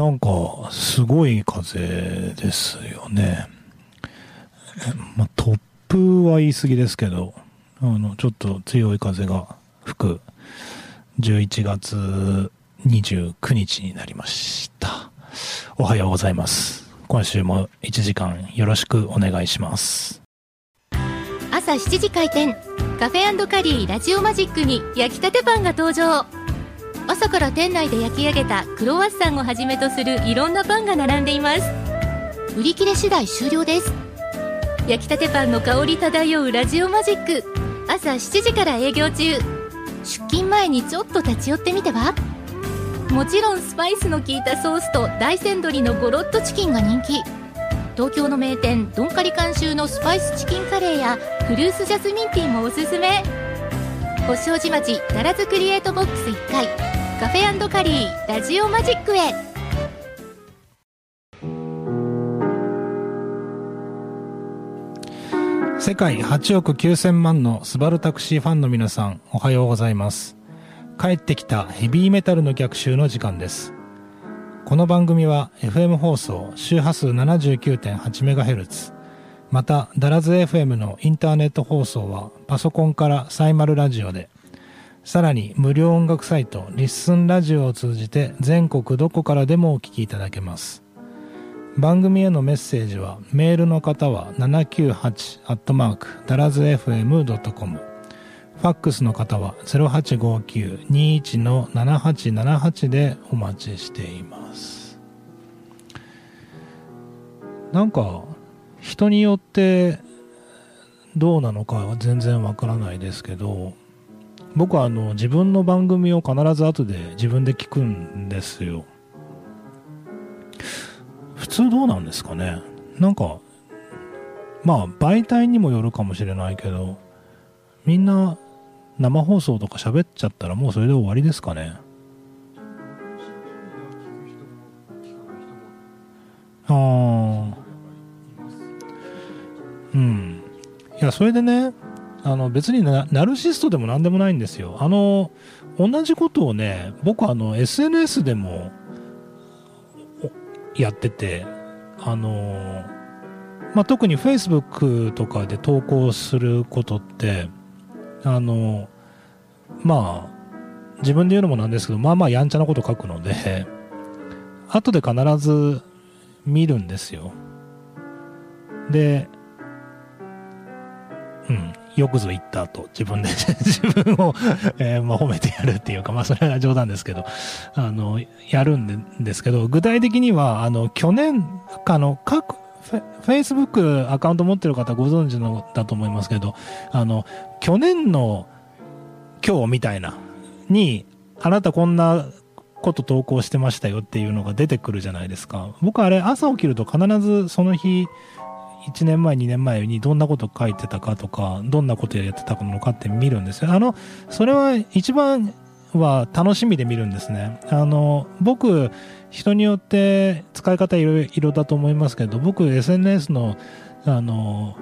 なんか、すごい風ですよね。まあ、突風は言い過ぎですけど、あの、ちょっと強い風が吹く11月29日になりました。おはようございます。今週も1時間よろしくお願いします。朝7時開店、カフェカリーラジオマジックに焼きたてパンが登場。朝から店内で焼き上げたクロワッサンをはじめとするいろんなパンが並んでいます。売り切れ次第終了です。焼きたてパンの香り漂うラジオマジック。朝7時から営業中。出勤前にちょっと立ち寄ってみては？もちろんスパイスの効いたソースと大山鶏のゴロッとチキンが人気。東京の名店ドンカリ監修のスパイスチキンカレーやフルーツジャスミンティーもおすすめ。星小路町奈良津クリエイトボックス1階。カフェカリーラジオマジックへ世界8億9000万のスバルタクシーファンの皆さんおはようございます帰ってきたヘビーメタルの逆襲の時間ですこの番組は FM 放送周波数 79.8MHz またダラズ FM のインターネット放送はパソコンからサイマルラジオでさらに無料音楽サイトリッスンラジオを通じて全国どこからでもお聴きいただけます。番組へのメッセージはメールの方は798ダラズ FM.com ファックスの方は0859-21-7878でお待ちしています。なんか人によってどうなのかは全然わからないですけど僕はあの自分の番組を必ず後で自分で聞くんですよ。普通どうなんですかね？なんかまあ媒体にもよるかもしれないけどみんな生放送とか喋っちゃったらもうそれで終わりですかね？ああうん。いやそれでねあの別にナルシストでも何でもないんですよ。あの、同じことをね、僕あの SNS でもやってて、あの、まあ、特に Facebook とかで投稿することって、あの、まあ、自分で言うのもなんですけど、まあまあやんちゃなこと書くので、後で必ず見るんですよ。で、うん、よくぞ言ったと自分で 自分を、えー、まあ、褒めてやるっていうか、まあ、それは冗談ですけど、あの、やるんですけど、具体的には、あの、去年、あの、各、フェイスブックアカウント持ってる方ご存知のだと思いますけど、あの、去年の今日みたいな、に、あなたこんなこと投稿してましたよっていうのが出てくるじゃないですか。僕あれ朝起きると必ずその日、1年前、2年前にどんなこと書いてたかとか、どんなことやってたのかって見るんですよ。あの、それは一番は楽しみで見るんですね。あの、僕、人によって使い方いろいろだと思いますけど、僕 SNS の、あの、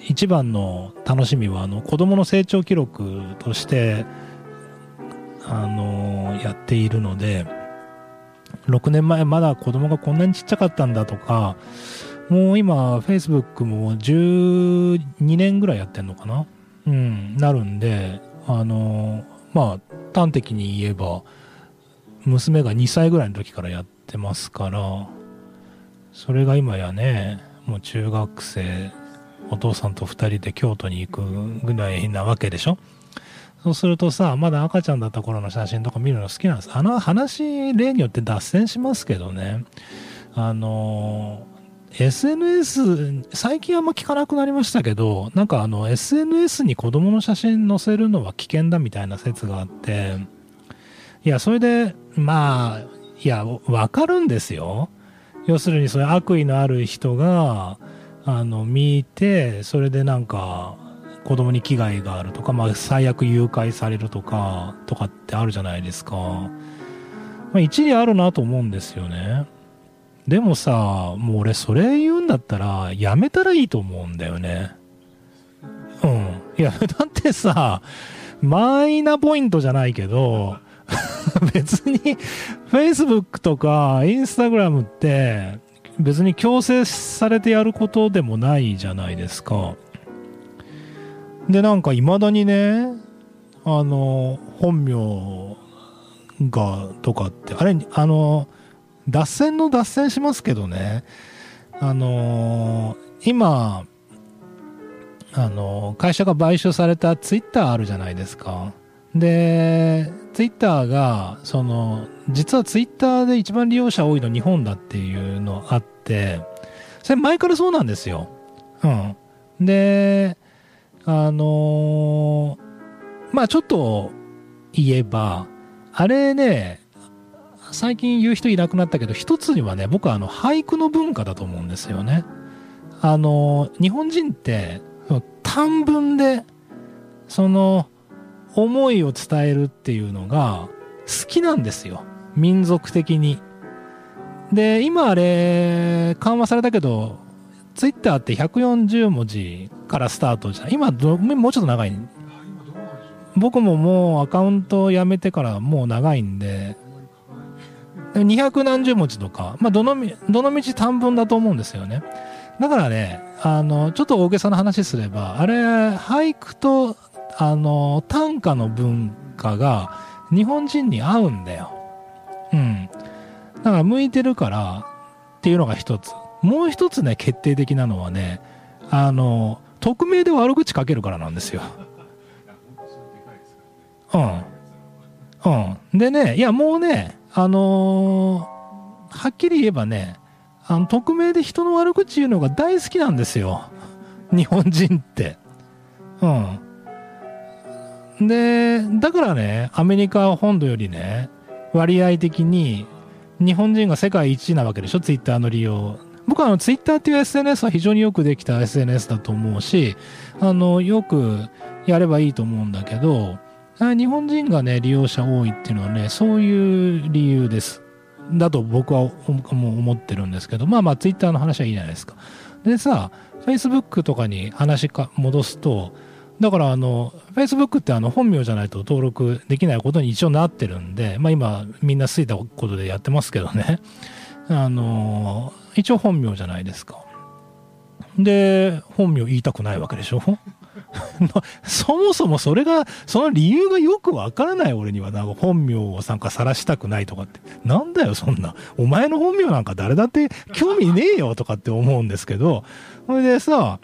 一番の楽しみは、あの、子供の成長記録として、あの、やっているので、6年前まだ子供がこんなにちっちゃかったんだとか、もう今、Facebook も12年ぐらいやってんのかな？うん、なるんで、あの、まあ、端的に言えば、娘が2歳ぐらいの時からやってますから、それが今やね、もう中学生、お父さんと2人で京都に行くぐらいなわけでしょ？そうするとさ、まだ赤ちゃんだった頃の写真とか見るの好きなんです。あの話、例によって脱線しますけどね、あの SNS、最近あんま聞かなくなりましたけど、なんかあの SNS に子供の写真載せるのは危険だみたいな説があって、いや、それで、まあ、いや、わかるんですよ。要するにそういう悪意のある人が、あの、見て、それでなんか、子供に危害があるとか、まあ、最悪誘拐されるとか、とかってあるじゃないですか。まあ、一理あるなと思うんですよね。でもさ、もう俺それ言うんだったら、やめたらいいと思うんだよね。うん。いや、だってさ、マイナポイントじゃないけど、別に Facebook とか Instagram って別に強制されてやることでもないじゃないですか。で、なんか未だにね、あの、本名がとかって、あれ、あの、脱線の脱線しますけどね、あの、今、あの、会社が買収されたツイッターあるじゃないですか。で、ツイッターが、その、実はツイッターで一番利用者多いの日本だっていうのあって、それ前からそうなんですよ。うん。で、あのー、まあちょっと言えば、あれね、最近言う人いなくなったけど、一つにはね、僕はあの俳句の文化だと思うんですよね。あの、日本人って短文で、その、思いを伝えるっていうのが好きなんですよ。民族的に。で、今あれ、緩和されたけど、ツイッターって140文字からスタートじゃん。今ど、もうちょっと長い。僕ももうアカウントをやめてからもう長いんで、200何十文字とか、まあ、どのみ、どの道短文だと思うんですよね。だからね、あの、ちょっと大げさな話すれば、あれ、俳句とあの、短歌の文化が日本人に合うんだよ。うん。だから向いてるからっていうのが一つ。もう一つね、決定的なのはね、あの、匿名で悪口書けるからなんですよ。うん。うん。でね、いやもうね、あのー、はっきり言えばね、あの、匿名で人の悪口言うのが大好きなんですよ。日本人って。うん。で、だからね、アメリカ本土よりね、割合的に日本人が世界一なわけでしょ、ツイッターの利用。僕はあのツイッターっていう SNS は非常によくできた SNS だと思うし、あの、よくやればいいと思うんだけど、日本人がね、利用者多いっていうのはね、そういう理由です。だと僕は思ってるんですけど、まあまあツイッターの話はいいじゃないですか。でさ、Facebook とかに話か戻すと、だからあの、Facebook ってあの本名じゃないと登録できないことに一応なってるんで、まあ今みんなついたことでやってますけどね。あの、一応本名じゃないですか。で、本名言いたくないわけでしょ？そもそもそれが、その理由がよくわからない俺には、なんか本名をなんか晒したくないとかって。なんだよ、そんな。お前の本名なんか誰だって興味ねえよとかって思うんですけど、それでさ、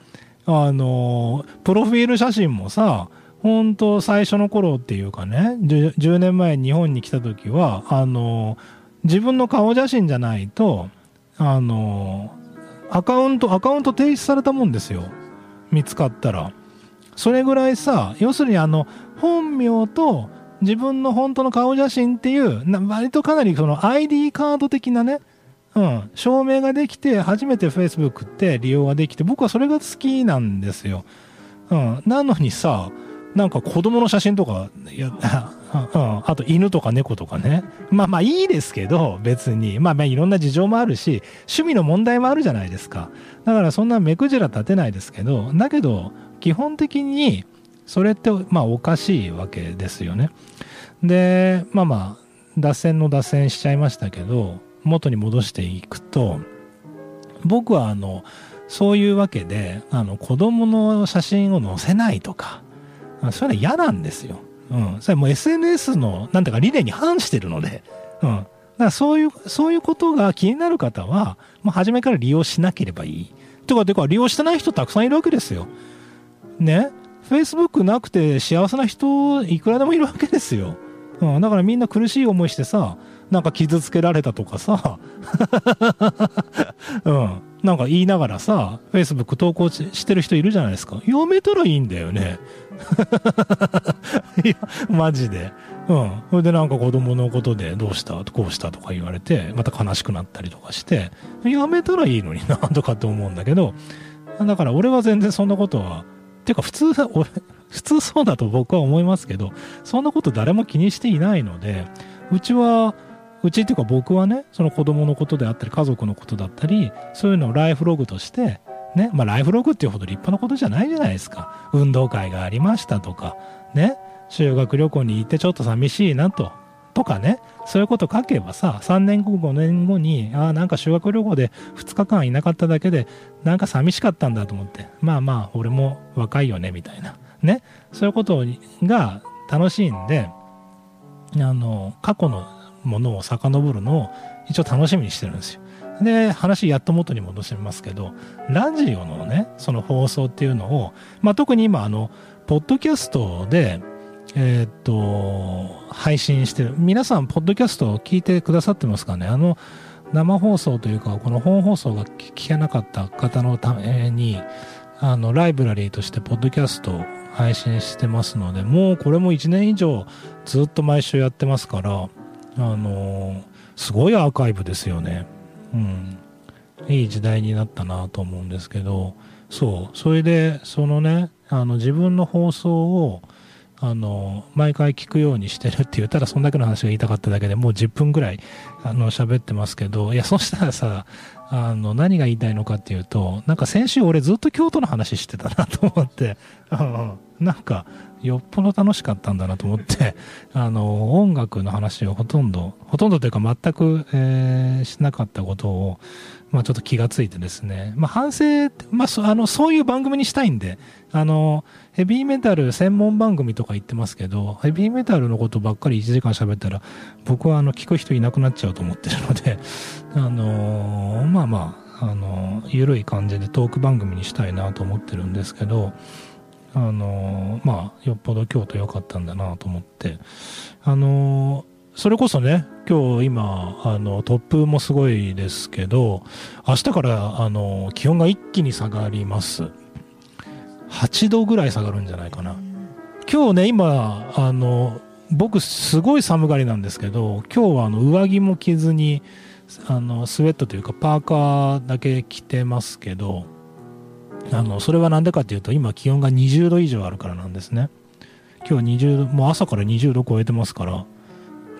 あの、プロフィール写真もさ、本当最初の頃っていうかね10、10年前日本に来た時は、あの、自分の顔写真じゃないと、あの、アカウント、アカウント停止されたもんですよ。見つかったら。それぐらいさ、要するにあの、本名と自分の本当の顔写真っていう、割とかなりその ID カード的なね、うん、証明ができて初めて Facebook って利用ができて僕はそれが好きなんですよ。うん、なのにさなんか子供の写真とかや、うん、あと犬とか猫とかね。まあまあいいですけど別に。まあまあいろんな事情もあるし趣味の問題もあるじゃないですか。だからそんな目くじら立てないですけどだけど基本的にそれってまあおかしいわけですよねでまあまあ脱線の脱線しちゃいましたけど元に戻していくと僕はあのそういうわけであの子供の写真を載せないとかそれは嫌なんですよ。うん、それもう SNS のなんていうか理念に反してるので、うん、だからそういうそういうことが気になる方はもう初めから利用しなければいい。とかてか利用してない人たくさんいるわけですよ。ね Facebook なくて幸せな人いくらでもいるわけですよ。うん、だからみんな苦しい思いしてさなんか傷つけられたとかさ、うん。なんか言いながらさ、Facebook 投稿してる人いるじゃないですか。やめたらいいんだよね。いや、マジで。うん。それでなんか子供のことでどうしたこうしたとか言われて、また悲しくなったりとかして、やめたらいいのにな、とかって思うんだけど、だから俺は全然そんなことは、ていうか普通、俺、普通そうだと僕は思いますけど、そんなこと誰も気にしていないので、うちは、うちっていうか僕はね、その子供のことであったり、家族のことだったり、そういうのをライフログとして、ね、まあライフログっていうほど立派なことじゃないじゃないですか。運動会がありましたとか、ね、修学旅行に行ってちょっと寂しいなと。とかね、そういうこと書けばさ、3年後、5年後に、ああ、なんか修学旅行で2日間いなかっただけで、なんか寂しかったんだと思って、まあまあ、俺も若いよね、みたいな。ね。そういうことが楽しいんで、あの、過去のものを遡るのを一応楽しみにしてるんですよ。で、話やっと元に戻しますけど、ラジオのね、その放送っていうのを、まあ、特に今、あの、ポッドキャストで、えー、っと、配信してる。皆さん、ポッドキャストを聞いてくださってますかね？あの、生放送というか、この本放送が聞けなかった方のために、あの、ライブラリーとしてポッドキャストを配信してますので、もうこれも1年以上ずっと毎週やってますから、あのすごいアーカイブですよね。うん。いい時代になったなと思うんですけど、そう。それで、そのね、あの、自分の放送を、あの、毎回聞くようにしてるって言ったらそんだけの話が言いたかっただけでもう10分ぐらい、あの、喋ってますけど、いや、そしたらさ、あの、何が言いたいのかっていうと、なんか先週俺ずっと京都の話してたなと思って、うん。なんか、よっぽど楽しかったんだなと思って、あの、音楽の話をほとんど、ほとんどというか全く、えー、しなかったことを、まあちょっと気がついてですね、まあ反省、まあそあの、そういう番組にしたいんで、あの、ヘビーメタル専門番組とか言ってますけど、ヘビーメタルのことばっかり1時間喋ったら、僕はあの、聞く人いなくなっちゃうと思ってるので、あの、まあまあ、あのー、ゆるい感じでトーク番組にしたいなと思ってるんですけど、あの、まあ、よっぽど京都良かったんだなと思って、あのそれこそね、今日今、あの、突風もすごいですけど、明日から、あの、気温が一気に下がります。8度ぐらい下がるんじゃないかな。今日ね、今、あの、僕すごい寒がりなんですけど、今日はあの上着も着ずに、あの、スウェットというかパーカーだけ着てますけど、あの、それはなんでかっていうと、今気温が20度以上あるからなんですね。今日は20度、もう朝から20度超えてますから、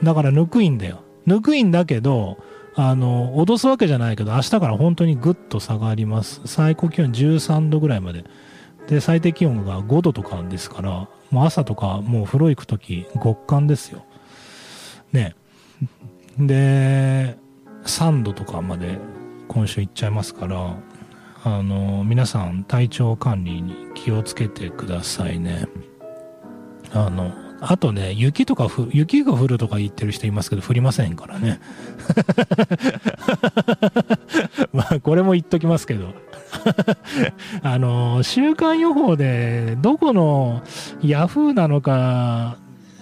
だからぬくいんだよ。ぬくいんだけど、あの、脅すわけじゃないけど、明日から本当にぐっと下がります。最高気温13度ぐらいまでで、最低気温が5度とかですから、もう朝とかもう風呂行くとき極寒ですよ。ね。で、3度とかまで今週行っちゃいますから、あの、皆さん体調管理に気をつけてくださいね。あの、あとね、雪とかふ、雪が降るとか言ってる人いますけど、降りませんからね。まあ、これも言っときますけど。あの、週間予報で、どこのヤフーなのか、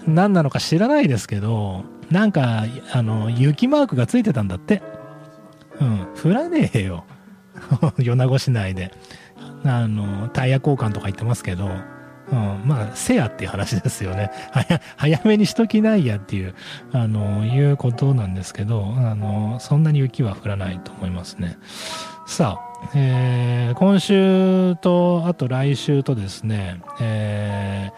何なのか知らないですけど、なんか、あの、雪マークがついてたんだって。うん、降らねえよ。米子市内で。あの、タイヤ交換とか言ってますけど、うん、まあ、せやっていう話ですよね。早、めにしときないやっていう、あの、いうことなんですけど、あの、そんなに雪は降らないと思いますね。さあ、えー、今週と、あと来週とですね、え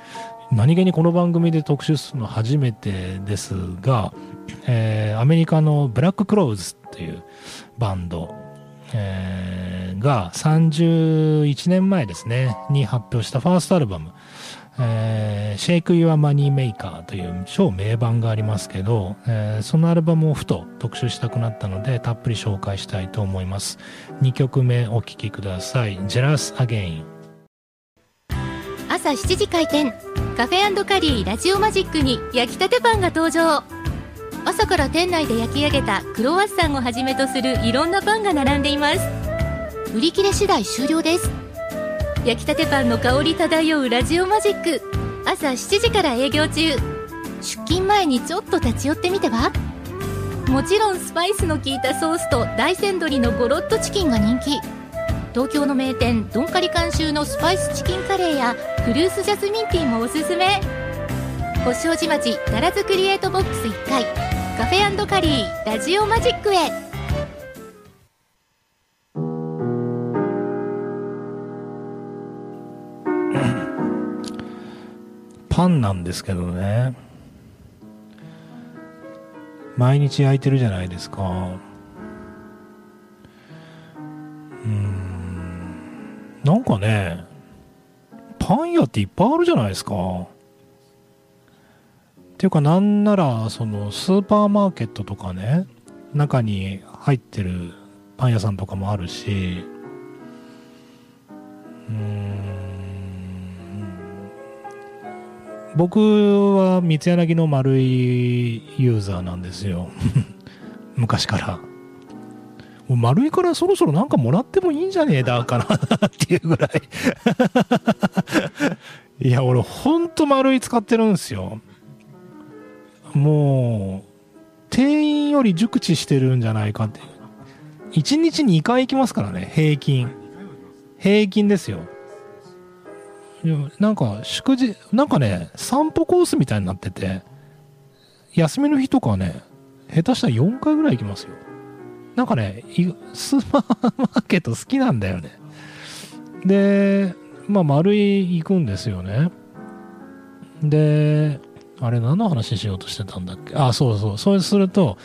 ー、何気にこの番組で特集するの初めてですが、えー、アメリカのブラッククローズっていうバンド、えー、が31年前ですね、に発表したファーストアルバム、えー、シェイク・ユア・マニー・メーカーという超名盤がありますけど、えー、そのアルバムをふと特集したくなったので、たっぷり紹介したいと思います。2曲目お聴きください。ジェラス・アゲイン。朝7時開店。カフェカリーラジオマジックに焼きたてパンが登場。朝から店内で焼き上げたクロワッサンをはじめとするいろんなパンが並んでいます。売り切れ次第終了です。焼きたてパンの香り漂うラジオマジック。朝7時から営業中。出勤前にちょっと立ち寄ってみては？もちろんスパイスの効いたソースと大山鶏のゴロッとチキンが人気。東京の名店ドンカリ監修のスパイスチキンカレーやフルーツジャスミンティーもおすすめ。星王子町奈良津クリエイトボックス1階。カフェカリーラジオマジックへパンなんですけどね。毎日焼いてるじゃないですか。うん。なんかね、パン屋っていっぱいあるじゃないですか。っていうかなんならそのスーパーマーケットとかね中に入ってるパン屋さんとかもあるしうん僕は三柳の丸いユーザーなんですよ。昔から。丸いからそろそろなんかもらってもいいんじゃねえだかなっていうぐらい。いや俺ほんと丸い使ってるんですよ。もう店員より熟知してるんじゃないかって1日2回行きますからね平均。平均ですよ。なんか祝日なんかね散歩コースみたいになってて休みの日とかね下手したら4回ぐらい行きますよ。なんかねスーパーマーケット好きなんだよね。でまあ丸い行くんですよね。であれ何の話しようとしてたんだっけ？あそうそう。そうすると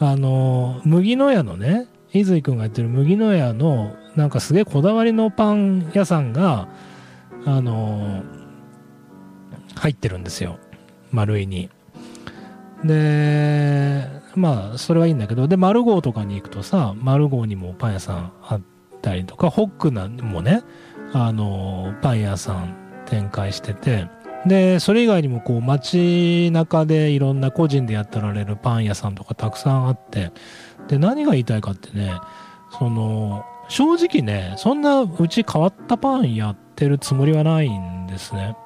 あの麦の屋のね伊豆井君がやってる麦の屋のなんかすげえこだわりのパン屋さんがあの入ってるんですよ。丸いに。でまあそれはいいんだけどで丸号とかに行くとさ丸号にもパン屋さんあったりとかホックなんもねあのパン屋さん展開しててでそれ以外にもこう街中でいろんな個人でやってられるパン屋さんとかたくさんあってで何が言いたいかってねその正直ねそんなうち変わったパンやってるつもりはないんですね。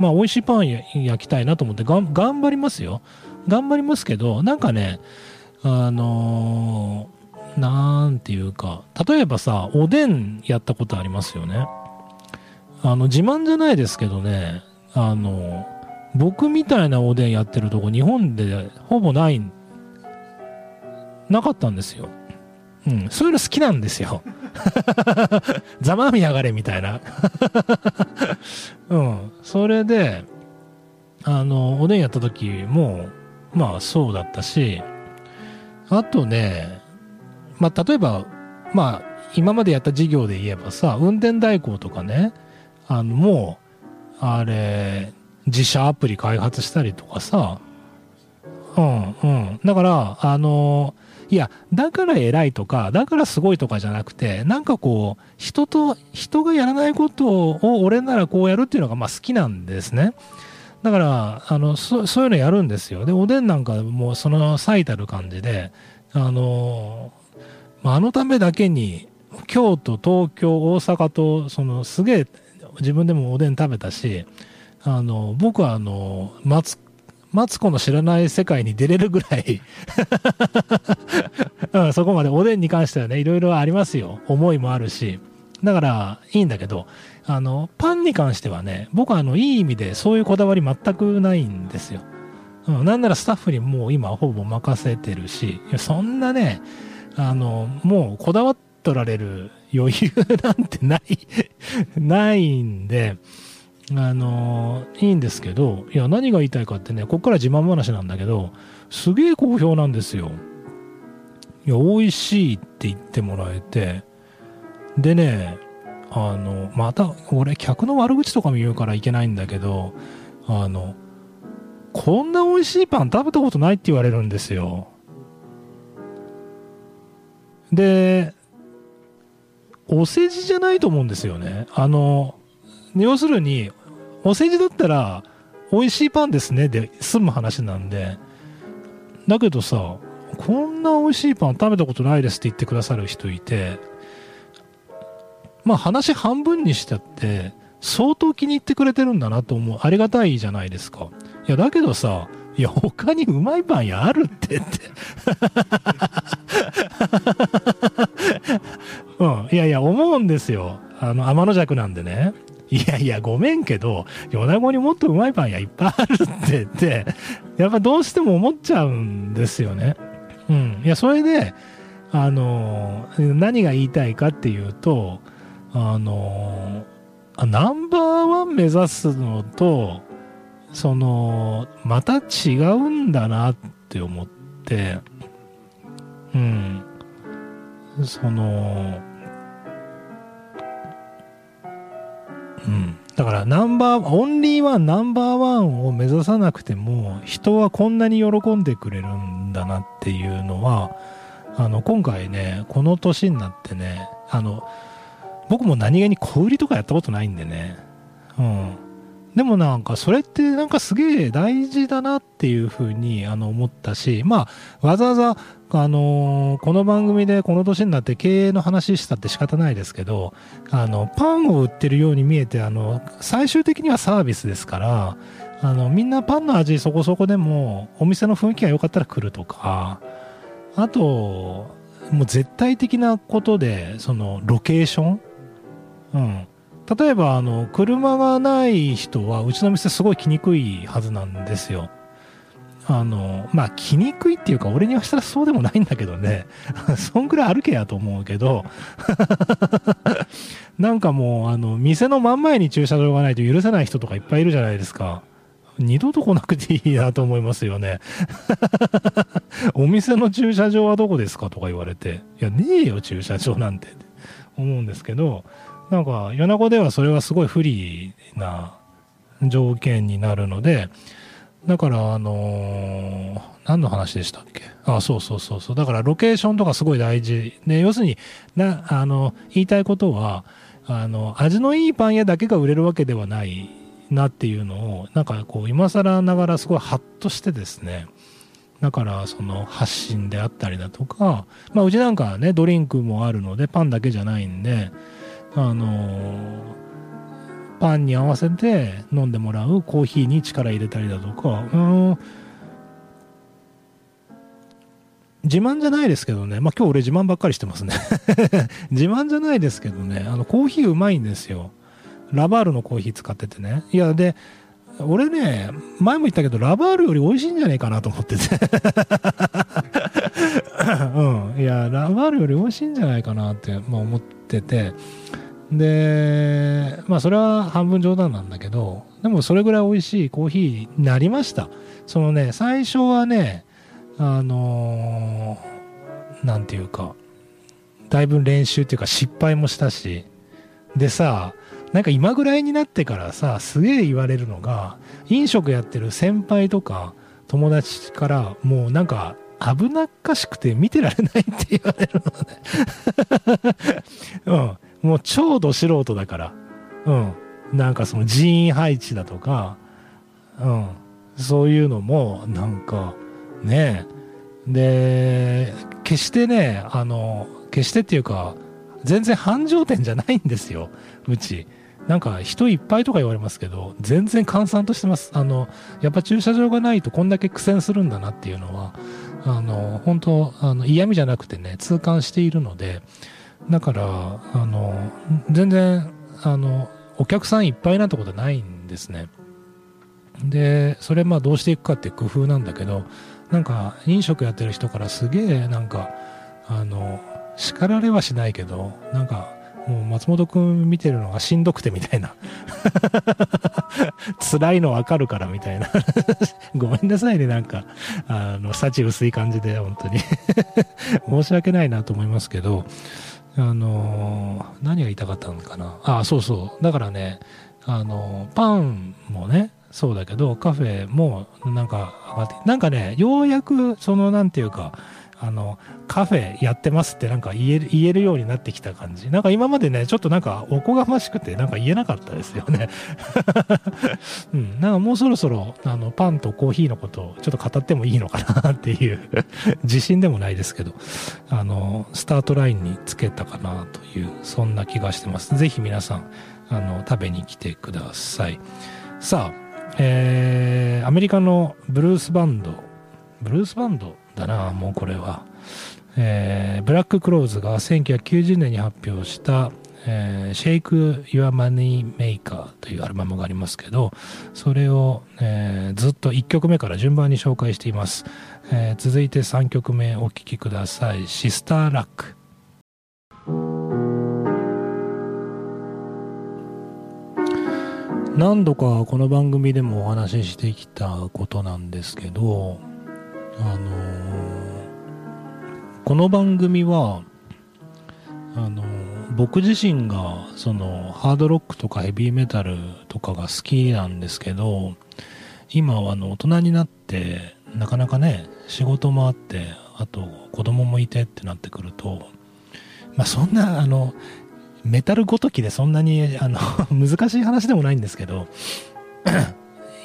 まあ美味しいパン焼きたいなと思って頑張りますよ。頑張りますけどなんかねあのー、なんていうか例えばさおでんやったことありますよね。あの自慢じゃないですけどねあの僕みたいなおでんやってるとこ日本でほぼないなかったんですようん、そういうの好きなんですよ。ざまあみやがれみたいな。うん。それで、あの、おでんやった時も、まあそうだったし、あとね、まあ例えば、まあ今までやった事業で言えばさ、運転代行とかね、あの、もう、あれ、自社アプリ開発したりとかさ、うんうん。だから、あのいや、だから偉いとか、だからすごいとかじゃなくて、なんかこう、人と、人がやらないことを俺ならこうやるっていうのがまあ好きなんですね。だから、あの、そそういうのやるんですよ。で、おでんなんかもうその最たる感じで、あの、まあ、あのためだけに、京都、東京、大阪と、そのすげえ自分でもおでん食べたし、あの、僕はあの、松マツコの知らない世界に出れるぐらい うん、そこまでおでんに関してはね、いろいろありますよ。思いもあるし。だから、いいんだけど、あの、パンに関してはね、僕はあの、いい意味でそういうこだわり全くないんですよ。うん、なんならスタッフにもう今ほぼ任せてるし、そんなね、あの、もうこだわっとられる余裕なんてないないんで、あのー、いいんですけど、いや、何が言いたいかってね、こっから自慢話なんだけど、すげえ好評なんですよ。いや、美味しいって言ってもらえて、でね、あの、また、俺、客の悪口とかも言うからいけないんだけど、あの、こんな美味しいパン食べたことないって言われるんですよ。で、お世辞じゃないと思うんですよね。あの、要するに、お世辞だったら、美味しいパンですねで済む話なんで、だけどさ、こんな美味しいパン食べたことないですって言ってくださる人いて、まあ話半分にしちゃって、相当気に入ってくれてるんだなと思う。ありがたいじゃないですか。いや、だけどさ、いや、他にうまいパンやあるってってうん。いやいや、思うんですよ。あの、天の弱なんでね。いやいや、ごめんけど、米子にもっとうまいパン屋いっぱいあるって言って、やっぱどうしても思っちゃうんですよね。うん。いや、それで、あの、何が言いたいかっていうと、あの、ナンバーワン目指すのと、その、また違うんだなって思って、うん。その、だからナンバー、オンリーワン、ナンバーワンを目指さなくても、人はこんなに喜んでくれるんだなっていうのは、あの、今回ね、この年になってね、あの、僕も何気に小売りとかやったことないんでね、うん。でもなんかそれってなんかすげえ大事だなっていうふうにあの思ったし、まあわざわざあのー、この番組でこの年になって経営の話したって仕方ないですけど、あの、パンを売ってるように見えて、あの、最終的にはサービスですから、あの、みんなパンの味そこそこでも、お店の雰囲気が良かったら来るとか、あと、もう絶対的なことで、その、ロケーション？うん。例えば、あの、車がない人は、うちの店すごい来にくいはずなんですよ。あの、まあ、来にくいっていうか、俺にはしたらそうでもないんだけどね。そんくらい歩けやと思うけど、なんかもう、あの、店の真ん前に駐車場がないと許せない人とかいっぱいいるじゃないですか。二度と来なくていいなと思いますよね。お店の駐車場はどこですかとか言われて、いや、ねえよ、駐車場なんて。思うんですけど、なんか米子ではそれはすごい不利な条件になるのでだからあのー、何の話でしたっけ？あそうそうそうそう。だからロケーションとかすごい大事。で要するになあの言いたいことはあの味のいいパン屋だけが売れるわけではないなっていうのをなんかこう今更ながらすごいハッとしてですね。だからその発信であったりだとか、まあ、うちなんかはねドリンクもあるのでパンだけじゃないんであのパンに合わせて飲んでもらうコーヒーに力入れたりだとか、うん、自慢じゃないですけどね、まあ今日俺自慢ばっかりしてますね 自慢じゃないですけどね、あのコーヒーうまいんですよ。ラバールのコーヒー使っててね。いや、で、俺ね、前も言ったけど、ラバールより美味しいんじゃねえかなと思ってて うん。いや、ラバールより美味しいんじゃないかなって、まあ、思ってて。で、まあそれは半分冗談なんだけど、でもそれぐらい美味しいコーヒーになりました。そのね、最初はね、あのー、ていうか、だいぶ練習っていうか失敗もしたし、でさ、なんか今ぐらいになってからさ、すげえ言われるのが、飲食やってる先輩とか友達からもうなんか危なっかしくて見てられないって言われるのねうん。もう超ど素人だから。うん。なんかその人員配置だとか、うん。そういうのも、なんか、ねで、決してね、あの、決してっていうか、全然繁盛店じゃないんですよ、うち。なんか人いっぱいとか言われますけど、全然閑散としてます。あの、やっぱ駐車場がないとこんだけ苦戦するんだなっていうのは、あの、本当あの、嫌味じゃなくてね、痛感しているので、だから、あの、全然、あの、お客さんいっぱいなとことはないんですね。で、それまあどうしていくかって工夫なんだけど、なんか飲食やってる人からすげえなんか、あの、叱られはしないけど、なんか、もう松本くん見てるのがしんどくてみたいな。辛いのわかるからみたいな。ごめんなさいね、なんか、あの、幸薄い感じで、本当に 申し訳ないなと思いますけど、あのー、何が言いたかったのかな。あ、そうそう。だからね、あのー、パンもね、そうだけど、カフェもなんか、なんかね、ようやく、その、なんていうか、あの、カフェやってますってなんか言える、言えるようになってきた感じ。なんか今までね、ちょっとなんかおこがましくてなんか言えなかったですよね。うん。なんかもうそろそろ、あの、パンとコーヒーのことをちょっと語ってもいいのかなっていう自信でもないですけど、あの、スタートラインにつけたかなという、そんな気がしてます。ぜひ皆さん、あの、食べに来てください。さあ、えー、アメリカのブルースバンド、ブルースバンドだな、もうこれは。えー、ブラッククローズが1990年に発表した、えー、Shake Your Money Maker というアルバムがありますけど、それを、えー、ずっと1曲目から順番に紹介しています。えー、続いて3曲目お聴きください。シスターラック。何度かこの番組でもお話ししてきたことなんですけど、あの、この番組は、あの、僕自身がそのハードロックとかヘビーメタルとかが好きなんですけど今はあの大人になってなかなかね仕事もあってあと子供もいてってなってくるとまあそんなあのメタルごときでそんなにあの 難しい話でもないんですけど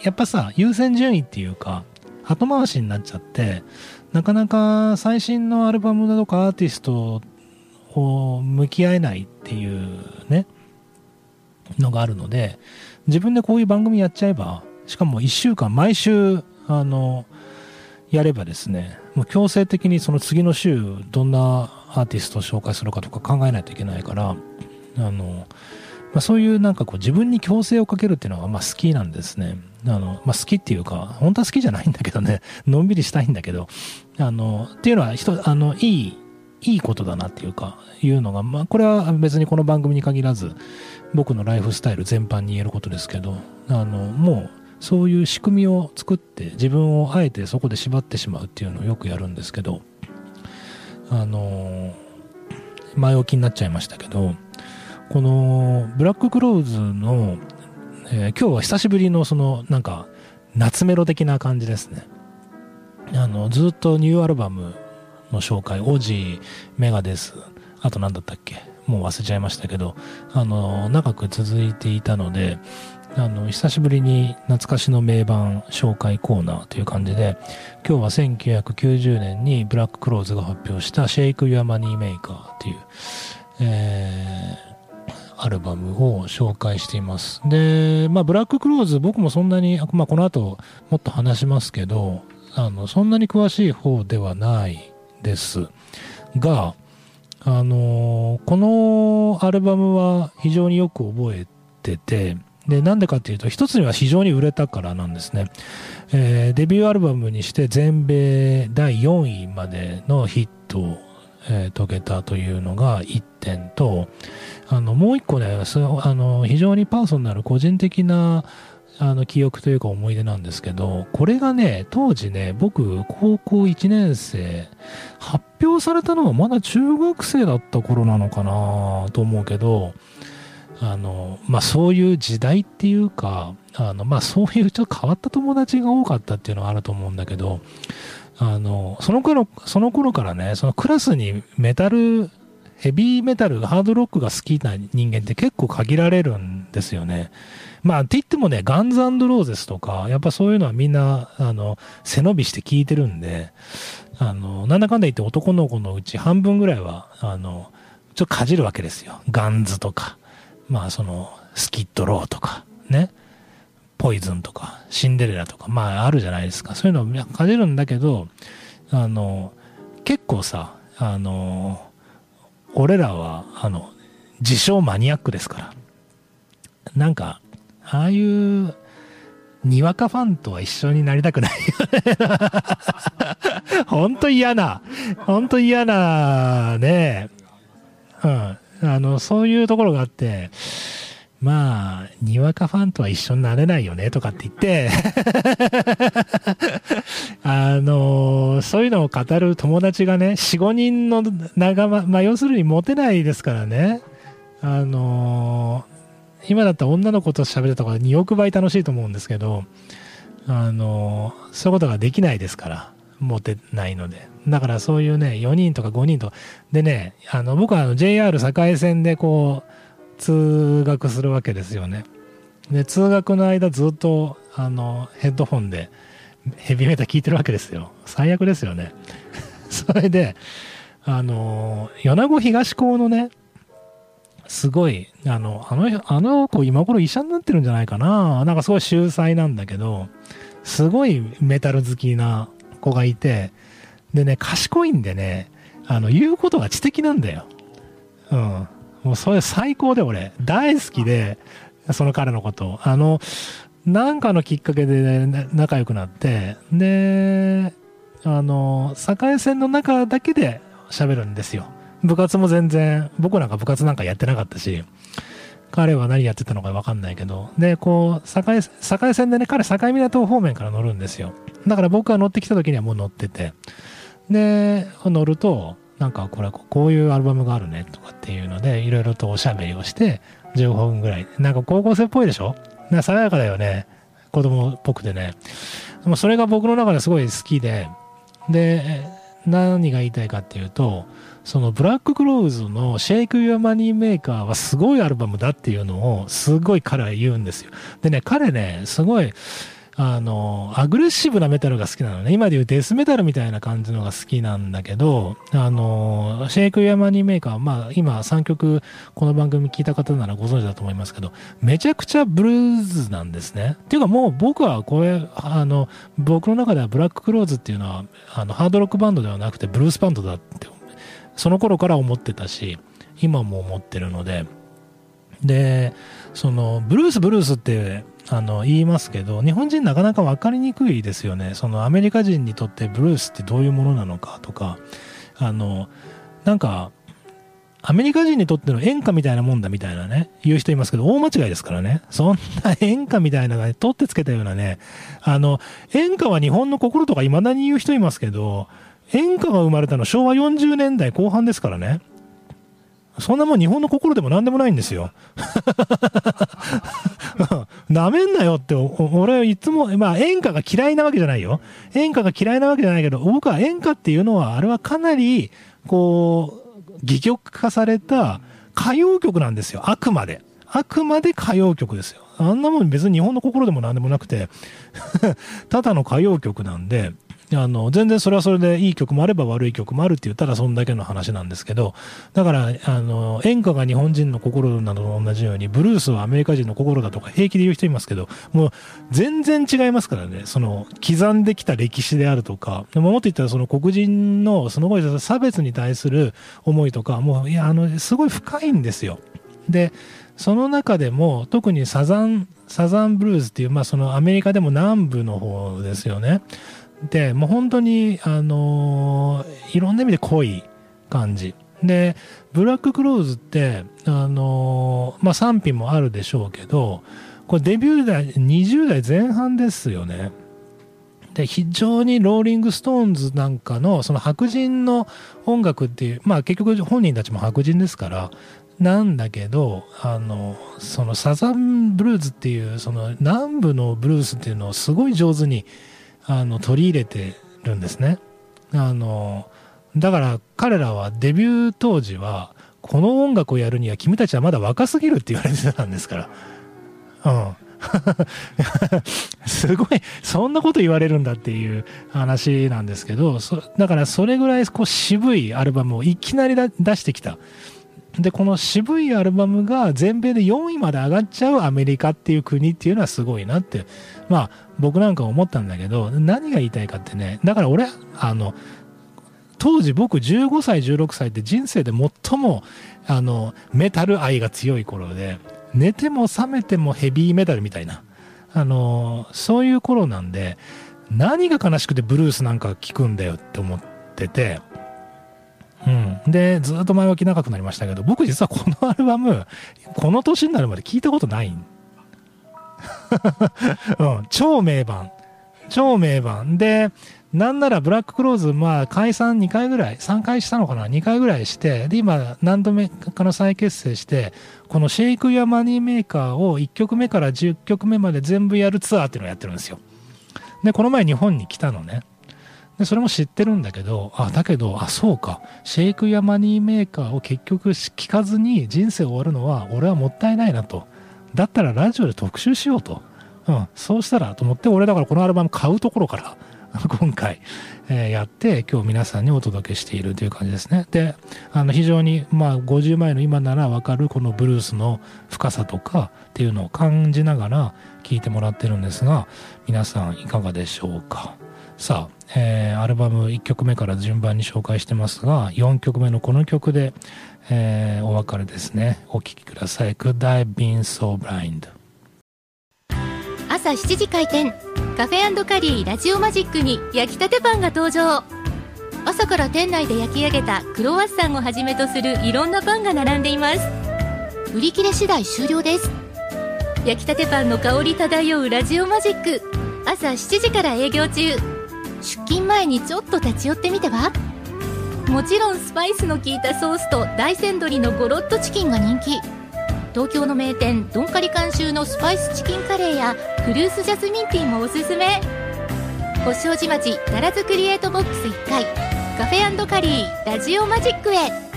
やっぱさ優先順位っていうか後回しになっちゃってなかなか最新のアルバムだとかアーティストを向き合えないっていうねのがあるので自分でこういう番組やっちゃえばしかも1週間毎週あのやればですねもう強制的にその次の週どんなアーティストを紹介するかとか考えないといけないからあの、まあ、そういうなんかこう自分に強制をかけるっていうのがまあ好きなんですね。あの、まあ、好きっていうか本当は好きじゃないんだけどね のんびりしたいんだけどあのっていうのは人あのいいいいことだなっていうかいうのが、まあ、これは別にこの番組に限らず僕のライフスタイル全般に言えることですけどあのもうそういう仕組みを作って自分をあえてそこで縛ってしまうっていうのをよくやるんですけどあの前置きになっちゃいましたけどこのブラッククローズの、えー、今日は久しぶりのそのなんか夏メロ的な感じですね。あのずっとニューアルバムの紹介オジーメガデスあと何だったっけ？もう忘れちゃいましたけどあの長く続いていたのであの久しぶりに懐かしの名盤紹介コーナーという感じで今日は1990年にブラッククローズが発表した「シェイク・ユア・マニー・メーカー」っていう、えー、アルバムを紹介していますで、まあ、ブラッククローズ僕もそんなに、まあ、この後もっと話しますけどあのそんなに詳しい方ではないですがあのこのアルバムは非常によく覚えててで、なんでかっていうと、一つには非常に売れたからなんですね。えー、デビューアルバムにして全米第4位までのヒットを、えー、遂げたというのが1点と、あの、もう一個ね、あの、非常にパーソナル、個人的な、あの、記憶というか思い出なんですけど、これがね、当時ね、僕、高校1年生、発表されたのはまだ中学生だった頃なのかなと思うけど、あの、まあ、そういう時代っていうか、あの、まあ、そういうちょっと変わった友達が多かったっていうのはあると思うんだけど、あの、その頃、その頃からね、そのクラスにメタル、ヘビーメタル、ハードロックが好きな人間って結構限られるんですよね。まあ、って言ってもね、ガンズローゼスとか、やっぱそういうのはみんな、あの、背伸びして聞いてるんで、あの、なんだかんだ言って男の子のうち半分ぐらいは、あの、ちょっとかじるわけですよ。ガンズとか。まあそのスキッドローとかねポイズンとかシンデレラとかまああるじゃないですかそういうのをかじるんだけどあの結構さあの俺らはあの自称マニアックですから。なんかああいうにわかファンとは一緒になりたくないよね。ほんと嫌な、ほんと嫌なね、うん。あの、そういうところがあって、まあ、にわかファンとは一緒になれないよねとかって言って あの、そういうのを語る友達がね、4、5人の仲間、まあ要するにモテないですからね。あの、今だったら女の子と喋るとか2億倍楽しいと思うんですけど、あの、そういうことができないですから、モテないので。だからそういうね、4人とか5人とか、でね、あの、僕はあの JR 栄線でこう、通学するわけですよね。で、通学の間ずっと、あの、ヘッドホンでヘビーメーター聞いてるわけですよ。最悪ですよね。それで、あの、米子東高のね、すごい、あの、あの、あの子今頃医者になってるんじゃないかな。なんかすごい秀才なんだけど、すごいメタル好きな子がいて、でね、賢いんでね、あの、言うことが知的なんだよ。うん。もうそれ最高で俺、大好きで、その彼のこと。あの、なんかのきっかけで、ね、仲良くなって、で、あの、栄線の中だけで喋るんですよ。部活も全然、僕なんか部活なんかやってなかったし、彼は何やってたのかわかんないけど、で、こう、栄、栄線でね、彼境港方面から乗るんですよ。だから僕が乗ってきた時にはもう乗ってて、で、乗ると、なんかこれこういうアルバムがあるねとかっていうのでいろいろとおしゃべりをして15分ぐらい。なんか高校生っぽいでしょ？な爽やかだよね。子供っぽくてね。でもそれが僕の中ですごい好きで。で何が言いたいかっていうとそのブラッククローズのシェイク・ユア・マニー・メーカーはすごいアルバムだっていうのをすごい彼は言うんですよ。でね、彼ね、すごい、あの、アグレッシブなメタルが好きなのね。今で言うデスメタルみたいな感じのが好きなんだけど、あの、シェイク・ヤマニーメーカー、まあ今3曲この番組聞いた方ならご存知だと思いますけど、めちゃくちゃブルーズなんですね。っていうかもう僕はこれ、あの、僕の中ではブラック・クローズっていうのは、あの、ハードロックバンドではなくてブルースバンドだってその頃から思ってたし、今も思ってるので、で、その、ブルースブルースって、あの、言いますけど、日本人なかなか分かりにくいですよね。その、アメリカ人にとってブルースってどういうものなのかとか、あの、なんか、アメリカ人にとっての演歌みたいなもんだみたいなね、言う人いますけど、大間違いですからね。そんな演歌みたいなのが、ね、取ってつけたようなね、あの、演歌は日本の心とか未だに言う人いますけど、演歌が生まれたの昭和40年代後半ですからね。そんなもん日本の心でも何でもないんですよ。なめんなよって、俺はいつも、まあ演歌が嫌いなわけじゃないよ。演歌が嫌いなわけじゃないけど、僕は演歌っていうのは、あれはかなり、こう、戯曲化された歌謡曲なんですよ。あくまで。あくまで歌謡曲ですよ。あんなもん別に日本の心でも何でもなくて ただの歌謡曲なんで、あの、全然それはそれでいい曲もあれば悪い曲もあるって言ったらそんだけの話なんですけど、だから、あの、演歌が日本人の心などと同じように、ブルースはアメリカ人の心だとか平気で言う人いますけど、もう全然違いますからね、その、刻んできた歴史であるとか、でももっと言ったらその黒人の、そのごい差別に対する思いとか、もう、いや、あの、すごい深いんですよ。で、その中でも特にサザン、サザンブルーズっていう、まあそのアメリカでも南部の方ですよね。で、もう本当に、あのー、いろんな意味で濃い感じ。で、ブラッククローズって、あのー、まあ、賛否もあるでしょうけど、これデビュー代、20代前半ですよね。で、非常にローリング・ストーンズなんかの、その白人の音楽っていう、まあ結局本人たちも白人ですから、なんだけど、あの、そのサザンブルーズっていう、その南部のブルースっていうのをすごい上手に、あの取り入れてるんですね。あのだから彼らはデビュー当時はこの音楽をやるには君たちはまだ若すぎるって言われてたんですから。うん。すごい、そんなこと言われるんだっていう話なんですけど、だからそれぐらいこう渋いアルバムをいきなり出してきた。で、この渋いアルバムが全米で4位まで上がっちゃうアメリカっていう国っていうのはすごいなって、まあ僕なんか思ったんだけど、何が言いたいかってね、だから俺、あの、当時僕15歳、16歳って人生で最も、あの、メタル愛が強い頃で、寝ても覚めてもヘビーメタルみたいな、あの、そういう頃なんで、何が悲しくてブルースなんか聞くんだよって思ってて、うん。で、ずっと前置き長くなりましたけど、僕実はこのアルバム、この年になるまで聞いたことない。うん、超名盤。超名盤。で、なんならブラッククローズ、まあ解散2回ぐらい、3回したのかな ?2 回ぐらいして、で、今何度目かの再結成して、このシェイクやマニーメーカーを1曲目から10曲目まで全部やるツアーっていうのをやってるんですよ。で、この前日本に来たのね。でそれも知ってるんだけどあだけどあそうか。シェイクやマニーメーカーを結局聞かずに人生終わるのは俺はもったいないなと。だったらラジオで特集しようと、うん、そうしたらと思って俺だからこのアルバム買うところから 今回、えー、やって今日皆さんにお届けしているという感じですね。であの非常にまあ50前の今ならわかるこのブルースの深さとかっていうのを感じながら聞いてもらってるんですが皆さんいかがでしょうか？さあ、えー、アルバム1曲目から順番に紹介してますが、4曲目のこの曲で、えー、お別れですね。お聴きください。Could I be so blind? 朝7時開店。カフェカリーラジオマジックに焼きたてパンが登場。朝から店内で焼き上げたクロワッサンをはじめとするいろんなパンが並んでいます。売り切れ次第終了です。焼きたてパンの香り漂うラジオマジック。朝7時から営業中。出勤前にちょっと立ち寄ってみては？もちろんスパイスの効いたソースと大山鶏のゴロッとチキンが人気。東京の名店ドンカリ監修のスパイスチキンカレーやフルースジャスミンティーもおすすめ。保証寺町奈良津クリエイトボックス1階カフェカリーラジオマジックへ。